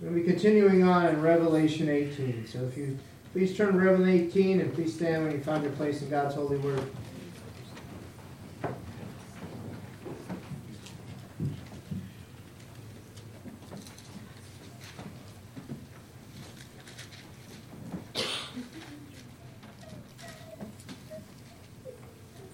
We're going to be continuing on in Revelation 18. So if you please turn to Revelation 18 and please stand when you find your place in God's holy word.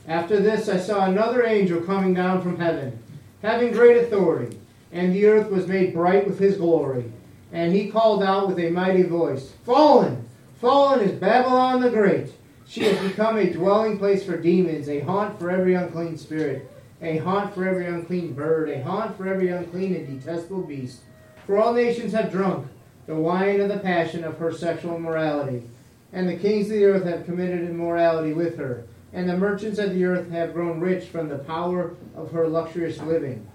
After this, I saw another angel coming down from heaven, having great authority, and the earth was made bright with his glory. And he called out with a mighty voice Fallen! Fallen is Babylon the Great! She has become a dwelling place for demons, a haunt for every unclean spirit, a haunt for every unclean bird, a haunt for every unclean and detestable beast. For all nations have drunk the wine of the passion of her sexual immorality, and the kings of the earth have committed immorality with her and the merchants of the earth have grown rich from the power of her luxurious living.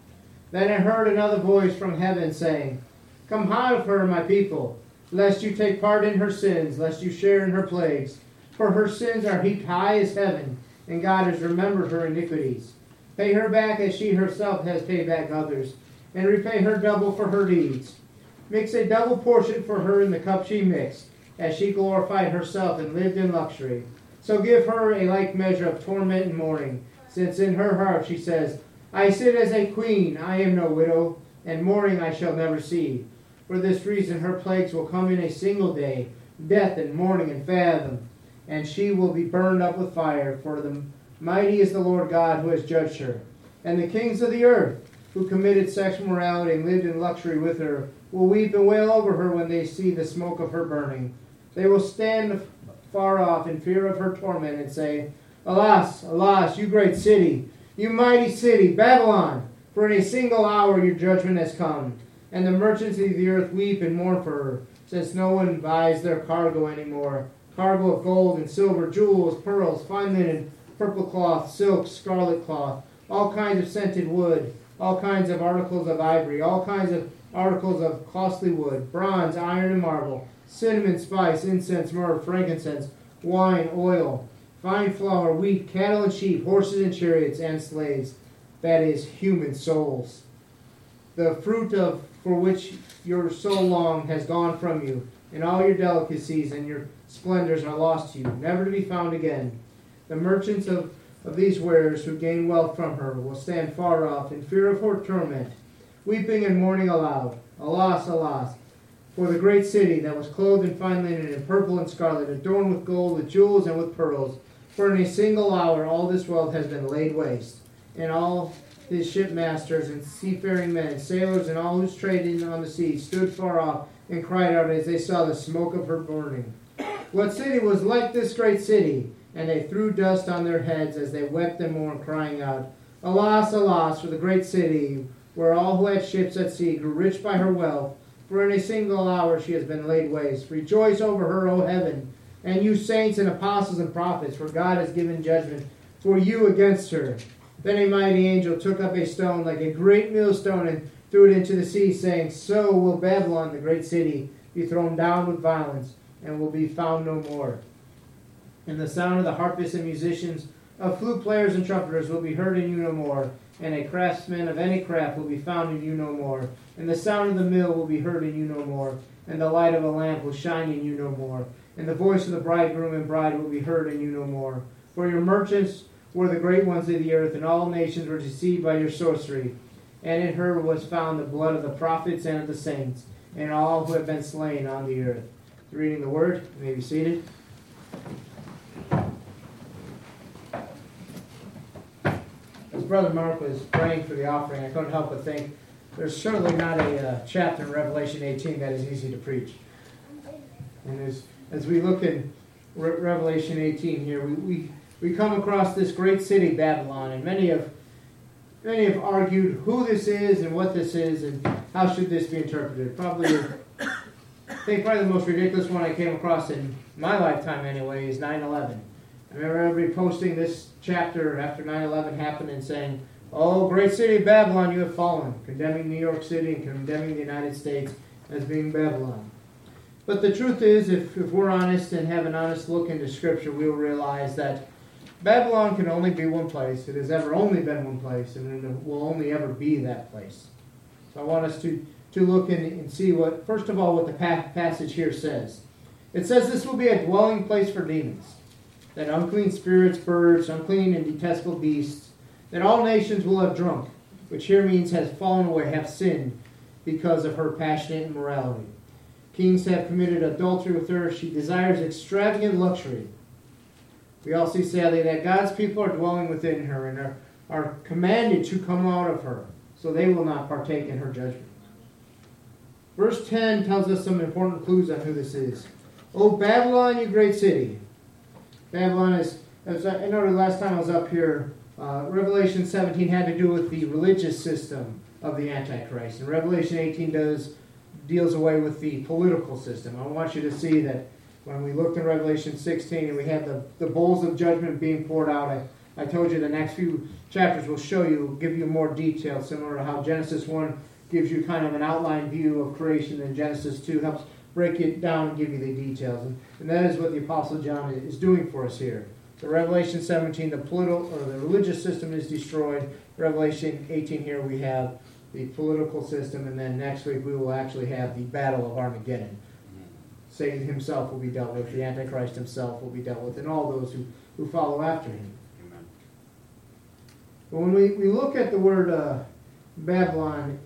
Then I heard another voice from heaven saying, Come out of her, my people, lest you take part in her sins, lest you share in her plagues. For her sins are heaped high as heaven, and God has remembered her iniquities. Pay her back as she herself has paid back others, and repay her double for her deeds. Mix a double portion for her in the cup she mixed, as she glorified herself and lived in luxury. So give her a like measure of torment and mourning, since in her heart she says, I sit as a queen, I am no widow, and mourning I shall never see. For this reason her plagues will come in a single day, death and mourning and fathom, and she will be burned up with fire, for the mighty is the Lord God who has judged her. And the kings of the earth, who committed sexual morality and lived in luxury with her, will weep and wail over her when they see the smoke of her burning. They will stand far off in fear of her torment and say, Alas, alas, you great city, you mighty city, Babylon, for in a single hour your judgment has come. And the merchants of the earth weep and mourn for her, since no one buys their cargo anymore. Cargo of gold and silver, jewels, pearls, fine linen, purple cloth, silk, scarlet cloth, all kinds of scented wood, all kinds of articles of ivory, all kinds of articles of costly wood, bronze, iron, and marble cinnamon, spice, incense, myrrh, frankincense, wine, oil, fine flour, wheat, cattle and sheep, horses and chariots, and slaves. That is, human souls. The fruit of for which your so long has gone from you, and all your delicacies and your splendors are lost to you, never to be found again. The merchants of, of these wares who gain wealth from her will stand far off in fear of her torment, weeping and mourning aloud. Alas, alas! for the great city that was clothed in fine linen and purple and scarlet, adorned with gold, with jewels, and with pearls. For in a single hour all this wealth has been laid waste, and all his shipmasters and seafaring men, sailors, and all who traded on the sea stood far off and cried out as they saw the smoke of her burning. What city was like this great city? And they threw dust on their heads as they wept and mourned, crying out, Alas, alas, for the great city, where all who had ships at sea grew rich by her wealth. For in a single hour she has been laid waste. Rejoice over her, O heaven, and you saints and apostles and prophets, for God has given judgment for you against her. Then a mighty angel took up a stone like a great millstone and threw it into the sea, saying, So will Babylon, the great city, be thrown down with violence, and will be found no more. And the sound of the harpists and musicians, of flute players and trumpeters will be heard in you no more and a craftsman of any craft will be found in you no more. And the sound of the mill will be heard in you no more, and the light of a lamp will shine in you no more. And the voice of the bridegroom and bride will be heard in you no more. For your merchants were the great ones of the earth, and all nations were deceived by your sorcery. And in her was found the blood of the prophets and of the saints, and all who have been slain on the earth. Reading the word, you may be seated. As Brother Mark was praying for the offering, I couldn't help but think there's certainly not a uh, chapter in Revelation 18 that is easy to preach. And as, as we look in Re- Revelation 18 here, we, we, we come across this great city, Babylon, and many have, many have argued who this is and what this is and how should this be interpreted. Probably, I think probably the most ridiculous one I came across in my lifetime anyway is 9 11. I remember everybody posting this chapter after 9 11 happened and saying, Oh, great city of Babylon, you have fallen, condemning New York City and condemning the United States as being Babylon. But the truth is, if, if we're honest and have an honest look into Scripture, we'll realize that Babylon can only be one place. It has ever only been one place, and it will only ever be that place. So I want us to to look and, and see what, first of all, what the passage here says. It says this will be a dwelling place for demons, that unclean spirits, birds, unclean and detestable beasts, that all nations will have drunk, which here means has fallen away, have sinned because of her passionate immorality. Kings have committed adultery with her. She desires extravagant luxury. We all see sadly that God's people are dwelling within her and are, are commanded to come out of her, so they will not partake in her judgment. Verse 10 tells us some important clues on who this is. O Babylon, you great city. Babylon is, as I the last time I was up here, uh, Revelation 17 had to do with the religious system of the Antichrist. And Revelation 18 does deals away with the political system. I want you to see that when we looked in Revelation 16 and we had the, the bowls of judgment being poured out, I, I told you the next few chapters will show you, give you more detail, similar to how Genesis 1 gives you kind of an outline view of creation, and Genesis 2 helps break it down and give you the details. And, and that is what the Apostle John is doing for us here. So Revelation 17, the political or the religious system is destroyed. Revelation 18 here we have the political system, and then next week we will actually have the battle of Armageddon. Satan himself will be dealt with, the Antichrist himself will be dealt with, and all those who, who follow after him. Amen. But when we, we look at the word uh, Babylon,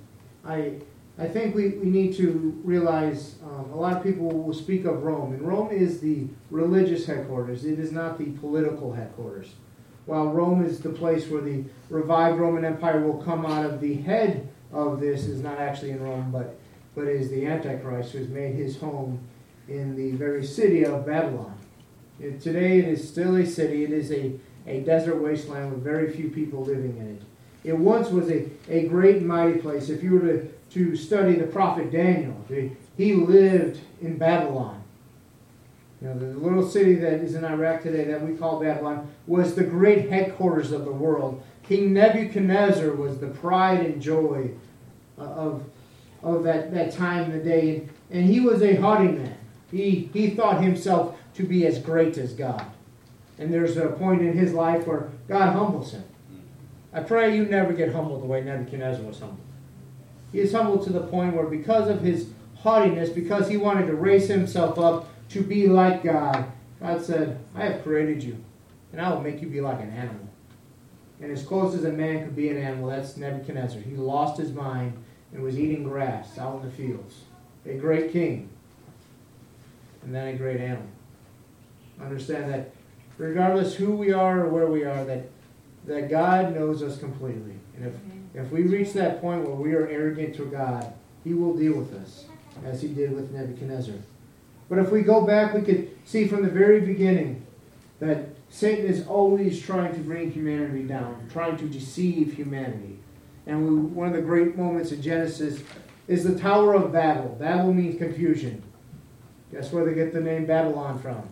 I, I think we, we need to realize um, a lot of people will speak of Rome, and Rome is the religious headquarters, it is not the political headquarters. While Rome is the place where the revived Roman Empire will come out of, the head of this is not actually in Rome, but, but is the Antichrist who has made his home in the very city of Babylon. It, today it is still a city, it is a, a desert wasteland with very few people living in it. It once was a, a great mighty place. If you were to, to study the prophet Daniel, he lived in Babylon. You know, the little city that is in Iraq today that we call Babylon was the great headquarters of the world. King Nebuchadnezzar was the pride and joy uh, of, of that, that time and the day. And he was a haughty man. He, he thought himself to be as great as God. And there's a point in his life where God humbles him. Hmm. I pray you never get humbled the way Nebuchadnezzar was humbled. He is humbled to the point where, because of his haughtiness, because he wanted to raise himself up to be like God, God said, I have created you, and I will make you be like an animal. And as close as a man could be an animal, that's Nebuchadnezzar. He lost his mind and was eating grass out in the fields. A great king, and then a great animal. Understand that regardless who we are or where we are, that that God knows us completely. And if, if we reach that point where we are arrogant to God, He will deal with us, as He did with Nebuchadnezzar. But if we go back, we could see from the very beginning that Satan is always trying to bring humanity down, trying to deceive humanity. And we, one of the great moments in Genesis is the Tower of Babel. Babel means confusion. Guess where they get the name Babylon from?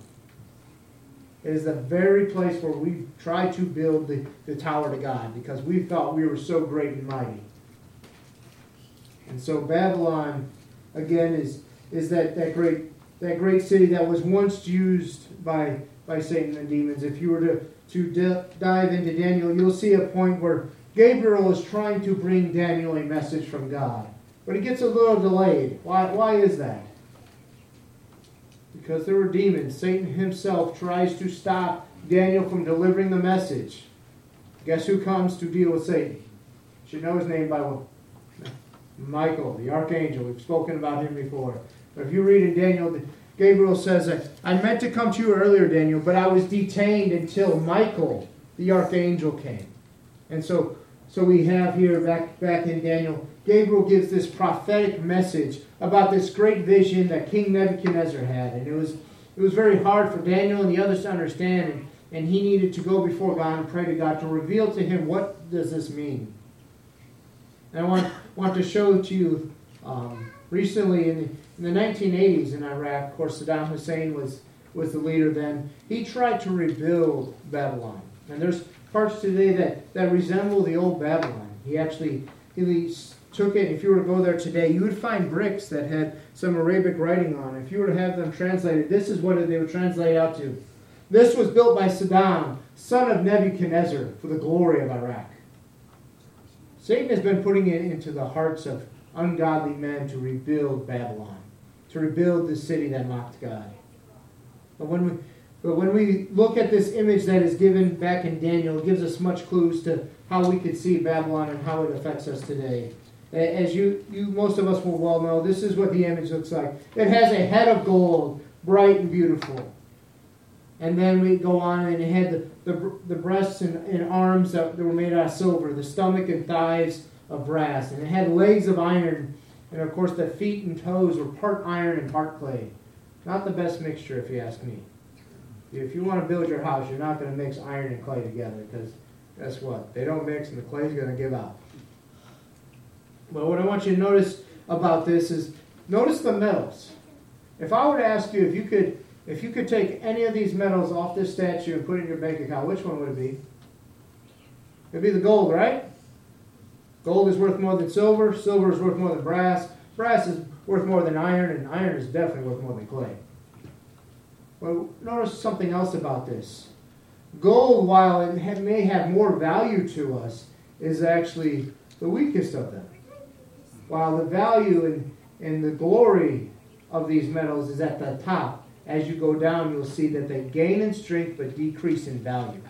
It is the very place where we tried to build the, the tower to God because we thought we were so great and mighty. And so Babylon, again, is, is that, that great that great city that was once used by, by Satan and demons. If you were to, to dive into Daniel, you'll see a point where Gabriel is trying to bring Daniel a message from God. But he gets a little delayed. Why, why is that? Because there were demons. Satan himself tries to stop Daniel from delivering the message. Guess who comes to deal with Satan? You should know his name by one. Michael, the archangel. We've spoken about him before. But if you read in Daniel, Gabriel says, I meant to come to you earlier, Daniel, but I was detained until Michael, the archangel, came. And so, so we have here back, back in Daniel, Gabriel gives this prophetic message about this great vision that King Nebuchadnezzar had. And it was, it was very hard for Daniel and the others to understand. And, and he needed to go before God and pray to God to reveal to him what does this mean. And I want, want to show to you um, recently in the, in the 1980s in Iraq, of course, Saddam Hussein was, was the leader then. He tried to rebuild Babylon. And there's parts today that, that resemble the old Babylon. He actually he took it, if you were to go there today, you would find bricks that had some Arabic writing on. If you were to have them translated, this is what they would translate out to. This was built by Saddam, son of Nebuchadnezzar, for the glory of Iraq. Satan has been putting it into the hearts of, ungodly men to rebuild Babylon, to rebuild the city that mocked God. But when we but when we look at this image that is given back in Daniel, it gives us much clues to how we could see Babylon and how it affects us today. As you, you most of us will well know, this is what the image looks like. It has a head of gold, bright and beautiful. And then we go on and it had the, the, the breasts and, and arms that, that were made out of silver, the stomach and thighs of brass. And it had legs of iron. And of course, the feet and toes were part iron and part clay. Not the best mixture, if you ask me. If you want to build your house, you're not going to mix iron and clay together because guess what? They don't mix and the clay's going to give out. But what I want you to notice about this is notice the metals. If I were to ask you if you could if you could take any of these metals off this statue and put it in your bank account, which one would it be? It'd be the gold, right? Gold is worth more than silver, silver is worth more than brass, brass is worth more than iron, and iron is definitely worth more than clay. Well, notice something else about this. Gold, while it may have more value to us, is actually the weakest of them. While the value and, and the glory of these metals is at the top, as you go down, you'll see that they gain in strength but decrease in value.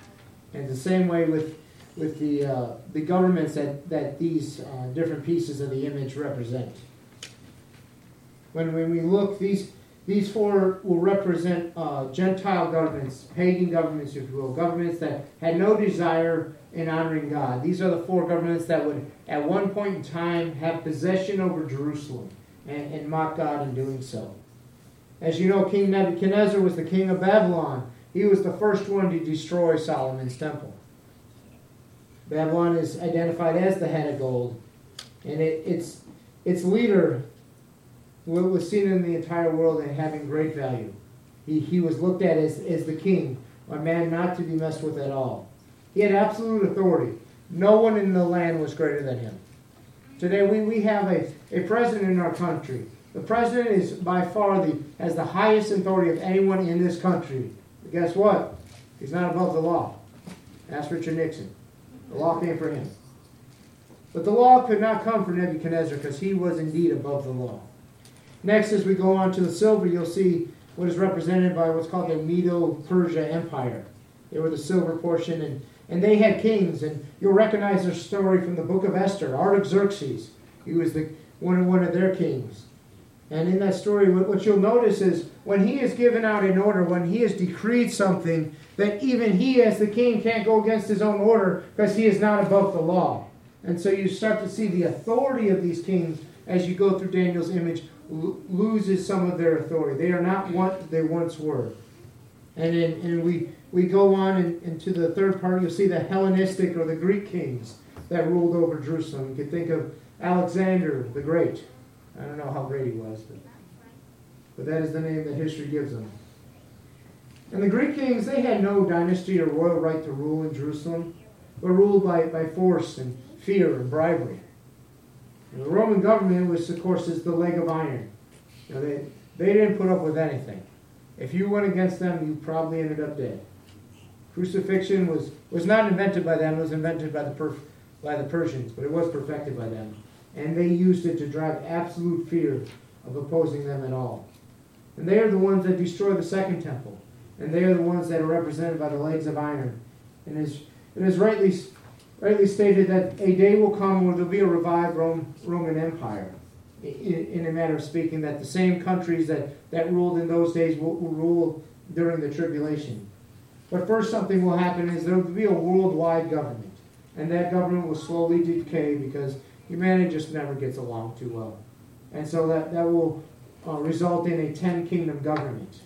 And the same way with, with the, uh, the governments that, that these uh, different pieces of the image represent. When, when we look, these, these four will represent uh, Gentile governments, pagan governments, if you will, governments that had no desire in honoring God. These are the four governments that would, at one point in time, have possession over Jerusalem and, and mock God in doing so. As you know, King Nebuchadnezzar was the king of Babylon. He was the first one to destroy Solomon's temple. Babylon is identified as the head of gold, and it, its its leader was seen in the entire world as having great value. He, he was looked at as, as the king, a man not to be messed with at all. He had absolute authority. No one in the land was greater than him. Today we, we have a, a president in our country. The president is by far the has the highest authority of anyone in this country. But guess what? He's not above the law. Ask Richard Nixon. The law came for him. But the law could not come for Nebuchadnezzar because he was indeed above the law. Next, as we go on to the silver, you'll see what is represented by what's called the Medo-Persia Empire. They were the silver portion, and, and they had kings, and you'll recognize their story from the book of Esther. Artaxerxes, he was the one, one of their kings. And in that story, what you'll notice is when he is given out an order, when he has decreed something, that even he, as the king, can't go against his own order because he is not above the law. And so you start to see the authority of these kings as you go through Daniel's image loses some of their authority. They are not what they once were. And, in, and we, we go on in, into the third part, you'll see the Hellenistic or the Greek kings that ruled over Jerusalem. You could think of Alexander the Great. I don't know how great he was, but, but that is the name that history gives him. And the Greek kings, they had no dynasty or royal right to rule in Jerusalem, but ruled by, by force and fear and bribery. The Roman government was, of course, is the leg of iron. You know, they, they didn't put up with anything. If you went against them, you probably ended up dead. Crucifixion was, was not invented by them, it was invented by the, by the Persians, but it was perfected by them. And they used it to drive absolute fear of opposing them at all. And they are the ones that destroy the second temple. And they are the ones that are represented by the legs of iron. And as, it is rightly rightly stated that a day will come where there'll be a revived Rome, Roman Empire. In, in, a matter of speaking, that the same countries that, that ruled in those days will, will rule during the tribulation. But first, something will happen is there will be a worldwide government. And that government will slowly decay because humanity just never gets along too well. And so that, that will uh, result in a ten kingdom government.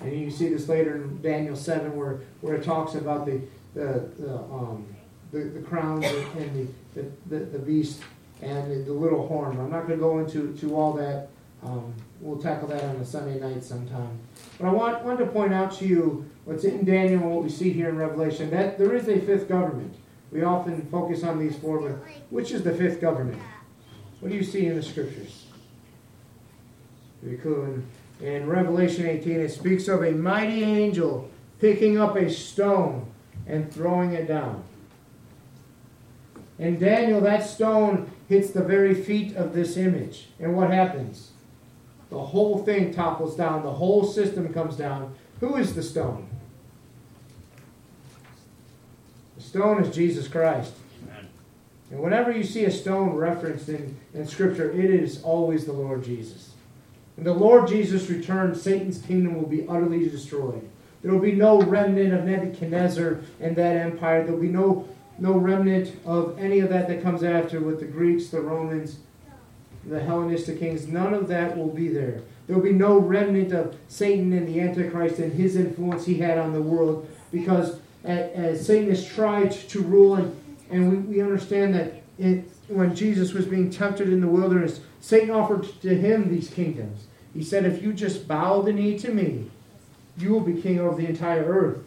And you see this later in Daniel 7 where, where it talks about the, the, the um, the, the crowns and the, the, the, beast and the, little horn. I'm not going to go into to all that. Um, we'll tackle that on a Sunday night sometime. But I want, want to point out to you what's in Daniel and what we see here in Revelation that there is a fifth government. We often focus on these four, but which is the fifth government? What do you see in the scriptures? Very cool. In Revelation 18, it speaks of a mighty angel picking up a stone and throwing it down. In Daniel, that stone hits the very feet of this image. And what happens? The whole thing topples down, the whole system comes down. Who is the stone? The stone is Jesus Christ. Amen. And whenever you see a stone referenced in, in Scripture, it is always the Lord Jesus. When the Lord Jesus returns, Satan's kingdom will be utterly destroyed. There will be no remnant of Nebuchadnezzar and that empire. There will be no, no remnant of any of that that comes after with the Greeks, the Romans, the Hellenistic kings. None of that will be there. There will be no remnant of Satan and the Antichrist and his influence he had on the world because as Satan has tried to rule, and, and we, we understand that it, when Jesus was being tempted in the wilderness, Satan offered to him these kingdoms. He said, If you just bow the knee to me, you will be king over the entire earth.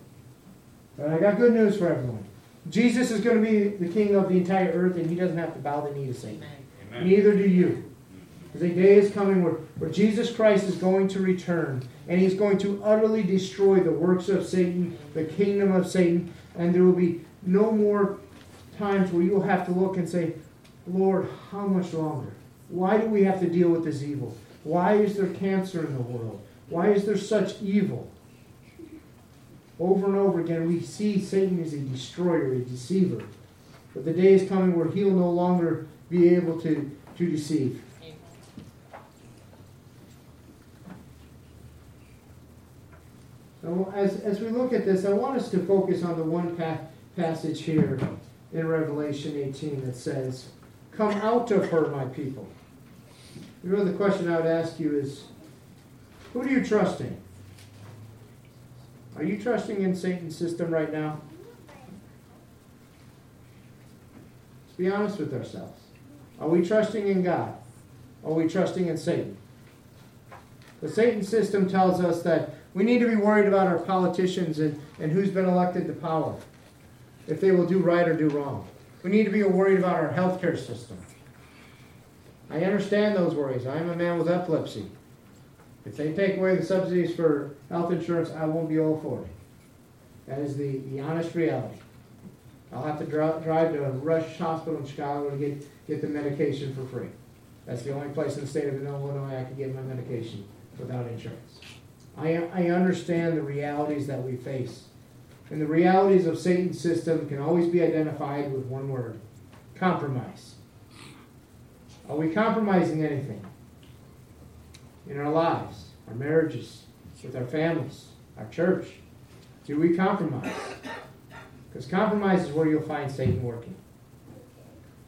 But I got good news for everyone. Jesus is going to be the king of the entire earth, and he doesn't have to bow the knee to Satan. Amen. Neither do you. Mm-hmm. Because a day is coming where, where Jesus Christ is going to return, and he's going to utterly destroy the works of Satan, the kingdom of Satan, and there will be no more times where you'll have to look and say, Lord, how much longer? Why do we have to deal with this evil? Why is there cancer in the world? Why is there such evil? Over and over again, we see Satan is a destroyer, a deceiver. But the day is coming where he'll no longer be able to, to deceive. So as, as we look at this, I want us to focus on the one pa- passage here in Revelation 18 that says, Come out of her, my people. You know, the question I would ask you is who do you trust in? Are you trusting in Satan's system right now? Let's be honest with ourselves. Are we trusting in God? Are we trusting in Satan? The Satan system tells us that we need to be worried about our politicians and, and who's been elected to power, if they will do right or do wrong. We need to be worried about our healthcare system. I understand those worries. I am a man with epilepsy. If they take away the subsidies for health insurance, I won't be all for it. That is the, the honest reality. I'll have to drive, drive to a Rush Hospital in Chicago to get, get the medication for free. That's the only place in the state of Illinois I can get my medication without insurance. I, I understand the realities that we face. And the realities of Satan's system can always be identified with one word compromise. Are we compromising anything in our lives, our marriages, with our families, our church? Do we compromise? Because compromise is where you'll find Satan working.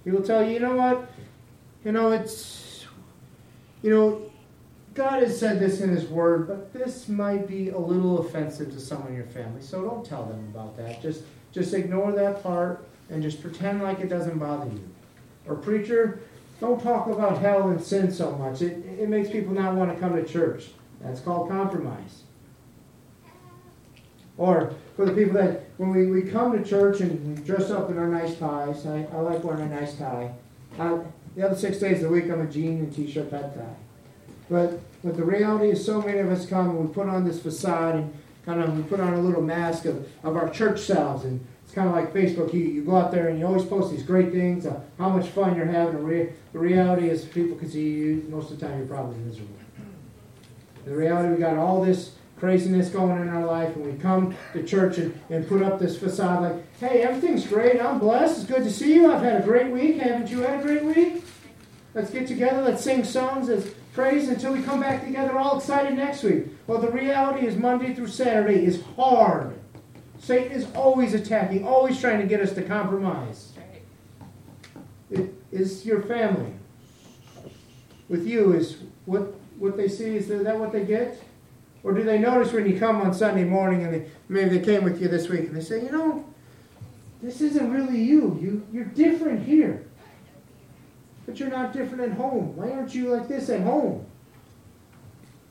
He will tell you, you know what? You know, it's, you know, God has said this in His Word, but this might be a little offensive to someone in your family, so don't tell them about that. Just, just ignore that part and just pretend like it doesn't bother you. Or, preacher, don't talk about hell and sin so much. It, it makes people not want to come to church. That's called compromise. Or for the people that, when we, we come to church and we dress up in our nice ties, I, I like wearing a nice tie. I, the other six days of the week, I'm a jean and t shirt, that tie. But but the reality is, so many of us come and we put on this facade and kind of we put on a little mask of, of our church selves. And it's kind of like Facebook. You, you go out there and you always post these great things, uh, how much fun you're having. The, re- the reality is, people can see you, most of the time you're probably miserable. The reality, we got all this craziness going in our life, and we come to church and, and put up this facade like, hey, everything's great. I'm blessed. It's good to see you. I've had a great week. Haven't you had a great week? Let's get together. Let's sing songs. Let's praise until we come back together all excited next week. Well, the reality is Monday through Saturday is hard. Satan is always attacking, always trying to get us to compromise. It is your family. With you is what what they see is that what they get? Or do they notice when you come on Sunday morning and they, maybe they came with you this week and they say, you know, this isn't really you. You you're different here. But you're not different at home. Why aren't you like this at home?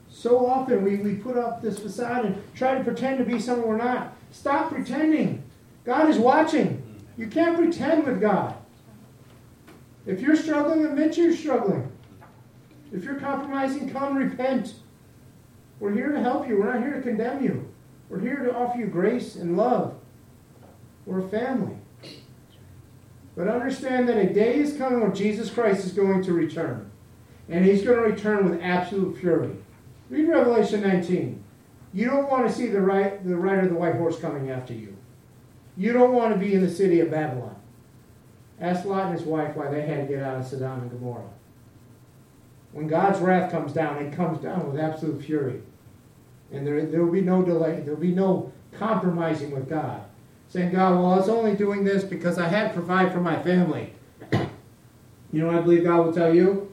So often we, we put up this facade and try to pretend to be someone we're not. Stop pretending. God is watching. You can't pretend with God. If you're struggling, admit you're struggling. If you're compromising, come repent. We're here to help you. We're not here to condemn you. We're here to offer you grace and love. We're a family. But understand that a day is coming when Jesus Christ is going to return. And he's going to return with absolute fury. Read Revelation 19. You don't want to see the right the rider of the white horse coming after you. You don't want to be in the city of Babylon. Ask Lot and his wife why they had to get out of Sodom and Gomorrah. When God's wrath comes down, it comes down with absolute fury. And there, there will be no delay. There will be no compromising with God. Saying, God, well, I was only doing this because I had to provide for my family. you know I believe God will tell you?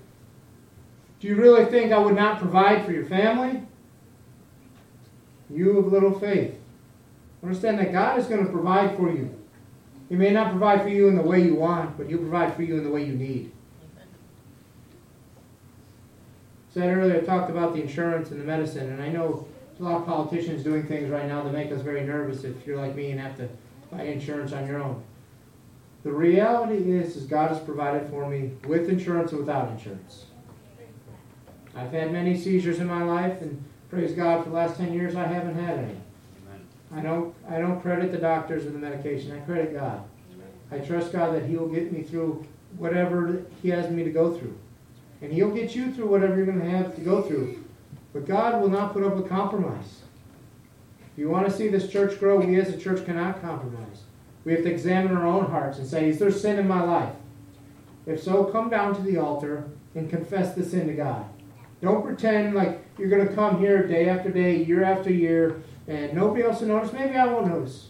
Do you really think I would not provide for your family? You of little faith. Understand that God is going to provide for you. He may not provide for you in the way you want, but He'll provide for you in the way you need. Said earlier, I talked about the insurance and the medicine, and I know a lot of politicians doing things right now that make us very nervous if you're like me and have to buy insurance on your own. The reality is, is God has provided for me with insurance and without insurance. I've had many seizures in my life, and praise God, for the last 10 years, I haven't had any. I don't, I don't credit the doctors or the medication. I credit God. I trust God that He will get me through whatever He has me to go through. And He'll get you through whatever you're going to have to go through. But God will not put up with compromise. If you want to see this church grow, we as a church cannot compromise. We have to examine our own hearts and say, is there sin in my life? If so, come down to the altar and confess the sin to God. Don't pretend like you're going to come here day after day, year after year, and nobody else will notice. Maybe I won't notice.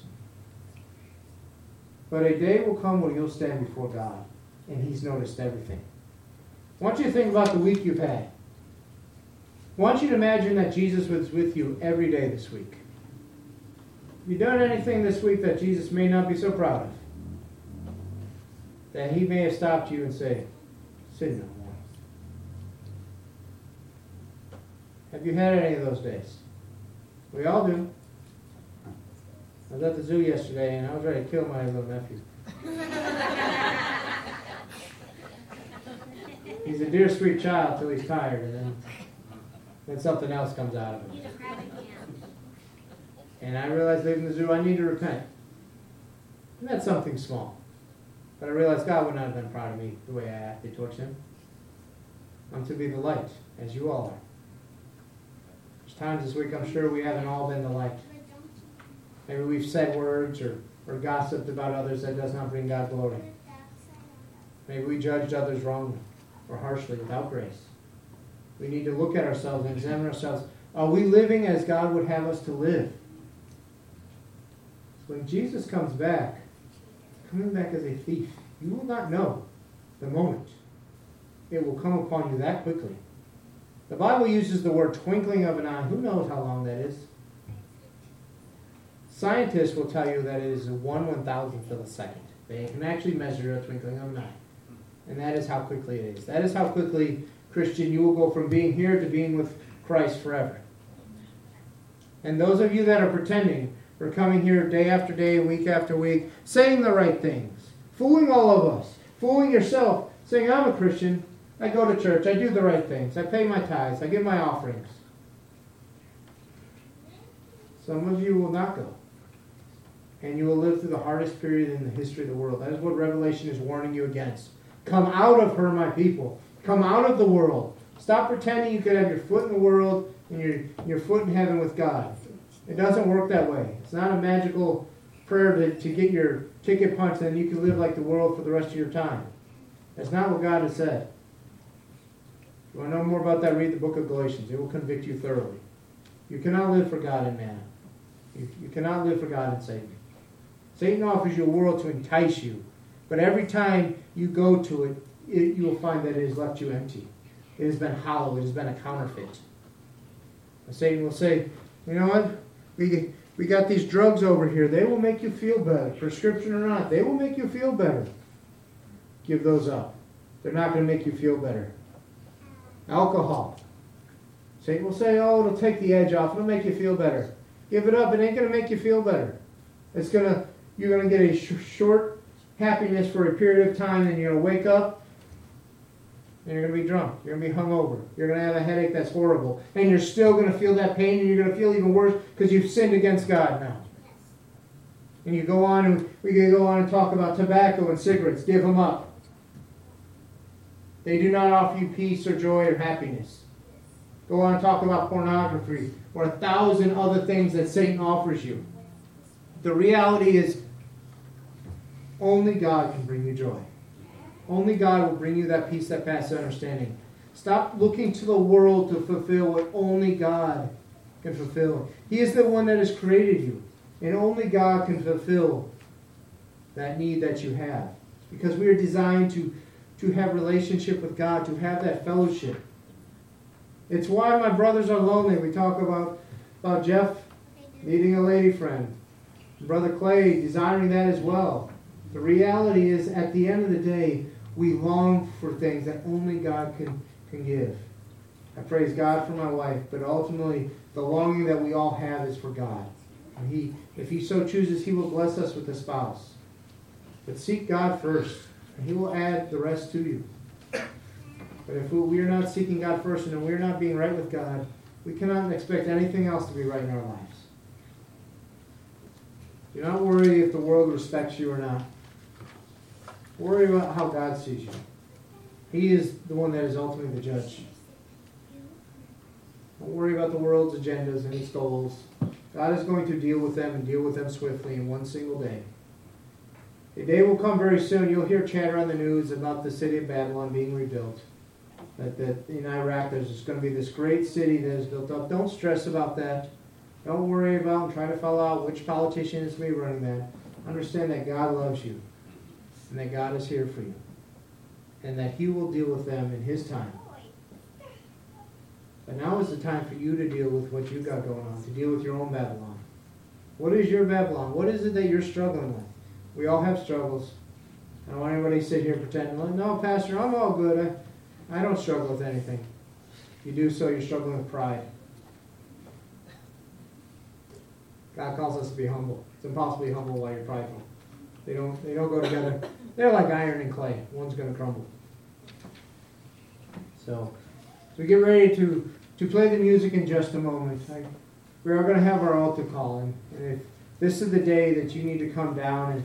But a day will come when you'll stand before God, and He's noticed everything. I want you to think about the week you've had. I want you to imagine that Jesus was with you every day this week. Have you done anything this week that Jesus may not be so proud of? That He may have stopped you and said, Sin no more. Have you had any of those days? We all do. I was at the zoo yesterday and I was ready to kill my little nephew. he's a dear, sweet child till he's tired, and then, then something else comes out of him. And I realized leaving the zoo, I need to repent. And that's something small. But I realized God would not have been proud of me the way I acted towards him. I'm to be the light, as you all are times this week I'm sure we haven't all been the light. Maybe we've said words or, or gossiped about others that does not bring God glory. Maybe we judged others wrongly or harshly without grace. We need to look at ourselves and examine ourselves. Are we living as God would have us to live? When Jesus comes back, coming back as a thief, you will not know the moment. It will come upon you that quickly. The Bible uses the word twinkling of an eye. Who knows how long that is? Scientists will tell you that it is one one thousandth of a second. They can actually measure a twinkling of an eye. And that is how quickly it is. That is how quickly, Christian, you will go from being here to being with Christ forever. And those of you that are pretending, are coming here day after day, week after week, saying the right things, fooling all of us, fooling yourself, saying, I'm a Christian, I go to church. I do the right things. I pay my tithes. I give my offerings. Some of you will not go. And you will live through the hardest period in the history of the world. That is what Revelation is warning you against. Come out of her, my people. Come out of the world. Stop pretending you could have your foot in the world and your, your foot in heaven with God. It doesn't work that way. It's not a magical prayer to, to get your ticket punched and you can live like the world for the rest of your time. That's not what God has said you want to know more about that, read the book of Galatians. It will convict you thoroughly. You cannot live for God and man. You, you cannot live for God and Satan. Satan offers you a world to entice you, but every time you go to it, it you will find that it has left you empty. It has been hollow. It has been a counterfeit. And Satan will say, you know what? We, we got these drugs over here. They will make you feel better, prescription or not. They will make you feel better. Give those up. They're not going to make you feel better alcohol. Satan will say, oh, it'll take the edge off. It'll make you feel better. Give it up. It ain't going to make you feel better. It's going to, you're going to get a sh- short happiness for a period of time, and you're going to wake up and you're going to be drunk. You're going to be hungover. You're going to have a headache that's horrible. And you're still going to feel that pain, and you're going to feel even worse because you've sinned against God now. And you go on and we can go on and talk about tobacco and cigarettes. Give them up. They do not offer you peace or joy or happiness. Go on and talk about pornography or a thousand other things that Satan offers you. The reality is only God can bring you joy. Only God will bring you that peace that passes understanding. Stop looking to the world to fulfill what only God can fulfill. He is the one that has created you. And only God can fulfill that need that you have. Because we are designed to, to have relationship with God, to have that fellowship. It's why my brothers are lonely. We talk about, about Jeff needing a lady friend. Brother Clay desiring that as well. The reality is, at the end of the day, we long for things that only God can, can give. I praise God for my wife, but ultimately, the longing that we all have is for God. And he, if He so chooses, He will bless us with a spouse. But seek God first, and He will add the rest to you. But if we are not seeking God first and we're not being right with God, we cannot expect anything else to be right in our lives. Do not worry if the world respects you or not. Worry about how God sees you. He is the one that is ultimately the judge. Don't worry about the world's agendas and its goals. God is going to deal with them and deal with them swiftly in one single day. A day will come very soon. You'll hear chatter on the news about the city of Babylon being rebuilt. That, that in Iraq there's going to be this great city that is built up. Don't stress about that. Don't worry about and try to follow out which politician is going to be running that. Understand that God loves you and that God is here for you and that He will deal with them in His time. But now is the time for you to deal with what you've got going on, to deal with your own Babylon. What is your Babylon? What is it that you're struggling with? We all have struggles. I don't want anybody to sit here pretending, no, Pastor, I'm all good. I, I don't struggle with anything. If you do so, you're struggling with pride. God calls us to be humble. It's impossible to be humble while you're prideful. They don't, they don't go together. They're like iron and clay. One's going to crumble. So, so we get ready to to play the music in just a moment. I, we are going to have our altar call, and, and if this is the day that you need to come down and,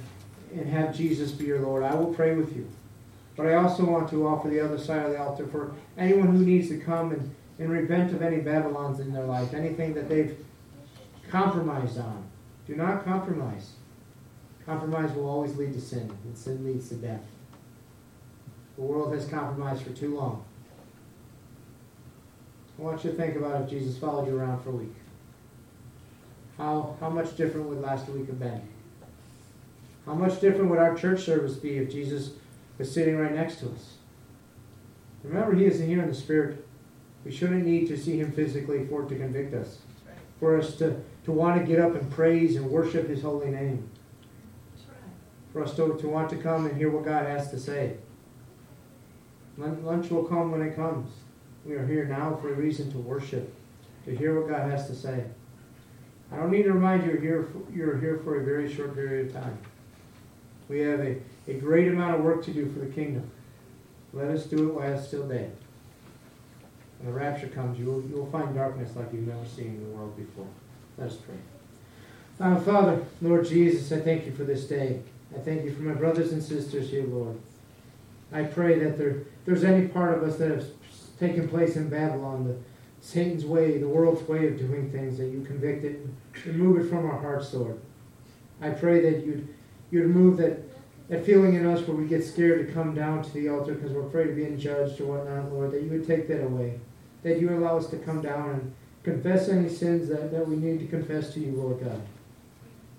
and have Jesus be your Lord, I will pray with you. But I also want to offer the other side of the altar for anyone who needs to come and, and repent of any Babylons in their life, anything that they've compromised on. Do not compromise. Compromise will always lead to sin, and sin leads to death. The world has compromised for too long. I want you to think about if Jesus followed you around for a week. How, how much different would last week have been? How much different would our church service be if Jesus was sitting right next to us? Remember, He is here in the Spirit. We shouldn't need to see Him physically for it to convict us, for us to, to want to get up and praise and worship His holy name, for us to, to want to come and hear what God has to say. Lunch will come when it comes. We are here now for a reason to worship, to hear what God has to say. I don't need to remind you you're here for, you're here for a very short period of time. We have a, a great amount of work to do for the kingdom. Let us do it while it's still day. When the rapture comes, you will, you will find darkness like you've never seen in the world before. Let us pray. Father, Lord Jesus, I thank you for this day. I thank you for my brothers and sisters here, Lord. I pray that there, there's any part of us that has taken place in Babylon, the Satan's way, the world's way of doing things, that you convict it and remove it from our hearts, Lord. I pray that you'd you'd remove that that feeling in us where we get scared to come down to the altar because we're afraid of being judged or whatnot, Lord, that you would take that away. That you would allow us to come down and confess any sins that, that we need to confess to you, Lord God.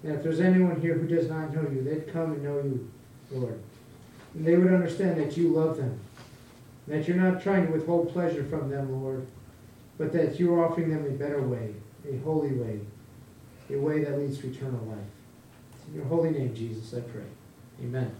And if there's anyone here who does not know you, they'd come and know you, Lord. And they would understand that you love them that you're not trying to withhold pleasure from them, Lord, but that you're offering them a better way, a holy way, a way that leads to eternal life. In your holy name, Jesus, I pray. Amen.